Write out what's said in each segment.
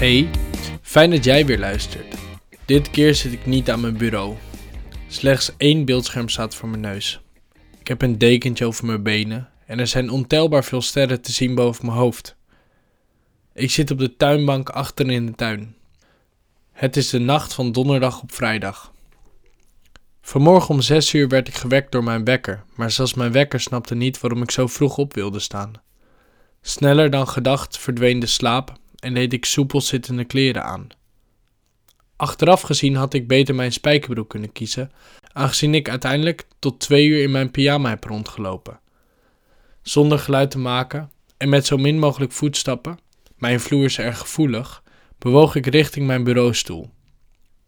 Hey, fijn dat jij weer luistert. Dit keer zit ik niet aan mijn bureau. Slechts één beeldscherm staat voor mijn neus. Ik heb een dekentje over mijn benen en er zijn ontelbaar veel sterren te zien boven mijn hoofd. Ik zit op de tuinbank achter in de tuin. Het is de nacht van donderdag op vrijdag. Vanmorgen om zes uur werd ik gewekt door mijn wekker, maar zelfs mijn wekker snapte niet waarom ik zo vroeg op wilde staan. Sneller dan gedacht verdween de slaap en deed ik soepel zittende kleren aan. Achteraf gezien had ik beter mijn spijkerbroek kunnen kiezen, aangezien ik uiteindelijk tot twee uur in mijn pyjama heb rondgelopen. Zonder geluid te maken en met zo min mogelijk voetstappen, mijn vloer is erg gevoelig, bewoog ik richting mijn bureaustoel.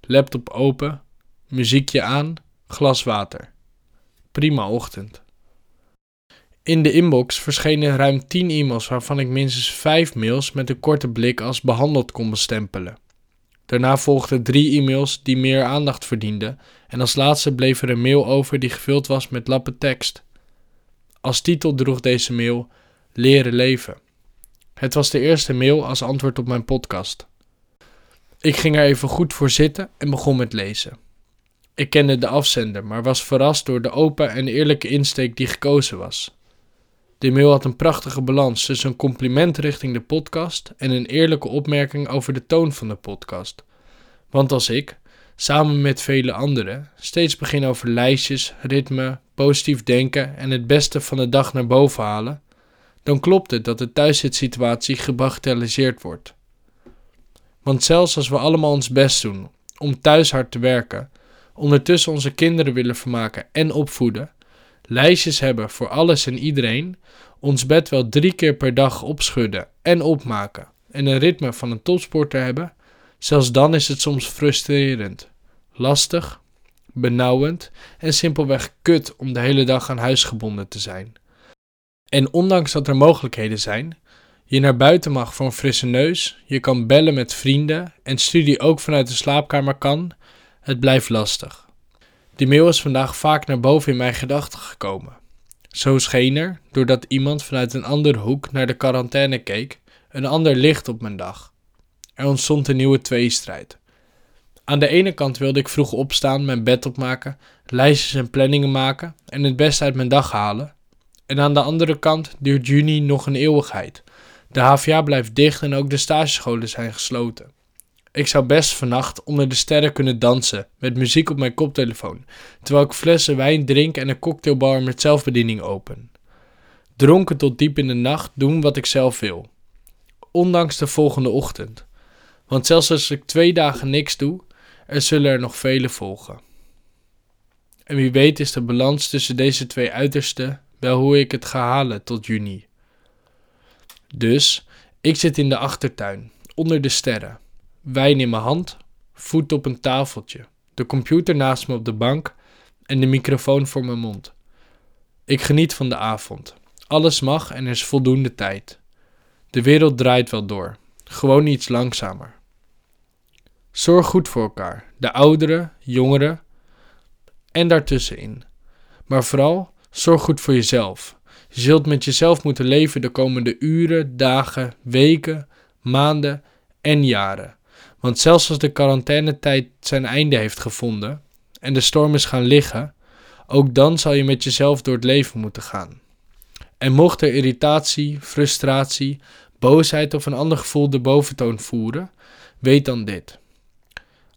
Laptop open, muziekje aan, glas water. Prima ochtend. In de inbox verschenen ruim 10 e-mails waarvan ik minstens 5 mails met een korte blik als behandeld kon bestempelen. Daarna volgden drie e-mails die meer aandacht verdienden en als laatste bleef er een mail over die gevuld was met lappen tekst. Als titel droeg deze mail Leren leven. Het was de eerste mail als antwoord op mijn podcast. Ik ging er even goed voor zitten en begon met lezen. Ik kende de afzender, maar was verrast door de open en eerlijke insteek die gekozen was. De mail had een prachtige balans tussen een compliment richting de podcast en een eerlijke opmerking over de toon van de podcast. Want als ik, samen met vele anderen, steeds begin over lijstjes, ritme, positief denken en het beste van de dag naar boven halen, dan klopt het dat de thuiszitzituatie gebagatelliseerd wordt. Want zelfs als we allemaal ons best doen om thuis hard te werken, ondertussen onze kinderen willen vermaken en opvoeden, lijstjes hebben voor alles en iedereen, ons bed wel drie keer per dag opschudden en opmaken en een ritme van een topsporter hebben, zelfs dan is het soms frustrerend, lastig, benauwend en simpelweg kut om de hele dag aan huis gebonden te zijn. En ondanks dat er mogelijkheden zijn, je naar buiten mag voor een frisse neus, je kan bellen met vrienden en studie ook vanuit de slaapkamer kan, het blijft lastig. Die mail is vandaag vaak naar boven in mijn gedachten gekomen. Zo scheen er, doordat iemand vanuit een andere hoek naar de quarantaine keek, een ander licht op mijn dag. Er ontstond een nieuwe tweestrijd. Aan de ene kant wilde ik vroeg opstaan, mijn bed opmaken, lijstjes en planningen maken en het beste uit mijn dag halen. En aan de andere kant duurt juni nog een eeuwigheid. De HVA blijft dicht en ook de stagescholen zijn gesloten. Ik zou best vannacht onder de sterren kunnen dansen met muziek op mijn koptelefoon, terwijl ik flessen wijn drink en een cocktailbar met zelfbediening open. Dronken tot diep in de nacht doen wat ik zelf wil. Ondanks de volgende ochtend. Want zelfs als ik twee dagen niks doe, er zullen er nog vele volgen. En wie weet is de balans tussen deze twee uitersten wel hoe ik het ga halen tot juni. Dus, ik zit in de achtertuin, onder de sterren wijn in mijn hand, voet op een tafeltje, de computer naast me op de bank en de microfoon voor mijn mond. Ik geniet van de avond. Alles mag en er is voldoende tijd. De wereld draait wel door, gewoon iets langzamer. Zorg goed voor elkaar, de ouderen, jongeren en daartussenin. Maar vooral, zorg goed voor jezelf. Je zult met jezelf moeten leven de komende uren, dagen, weken, maanden en jaren. Want zelfs als de quarantainetijd zijn einde heeft gevonden en de storm is gaan liggen, ook dan zal je met jezelf door het leven moeten gaan. En mocht er irritatie, frustratie, boosheid of een ander gevoel de boventoon voeren, weet dan dit.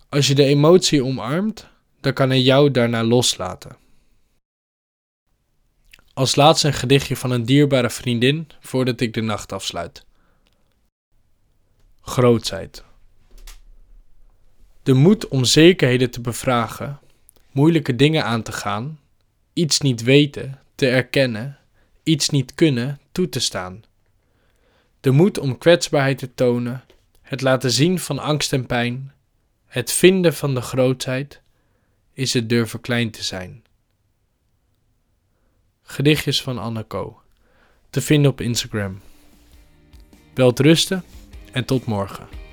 Als je de emotie omarmt, dan kan hij jou daarna loslaten. Als laatste een gedichtje van een dierbare vriendin voordat ik de nacht afsluit. Grootsheid. De moed om zekerheden te bevragen, moeilijke dingen aan te gaan, iets niet weten, te erkennen, iets niet kunnen, toe te staan. De moed om kwetsbaarheid te tonen, het laten zien van angst en pijn, het vinden van de grootheid, is het durven klein te zijn. Gedichtjes van Anneko, te vinden op Instagram. Welterusten en tot morgen.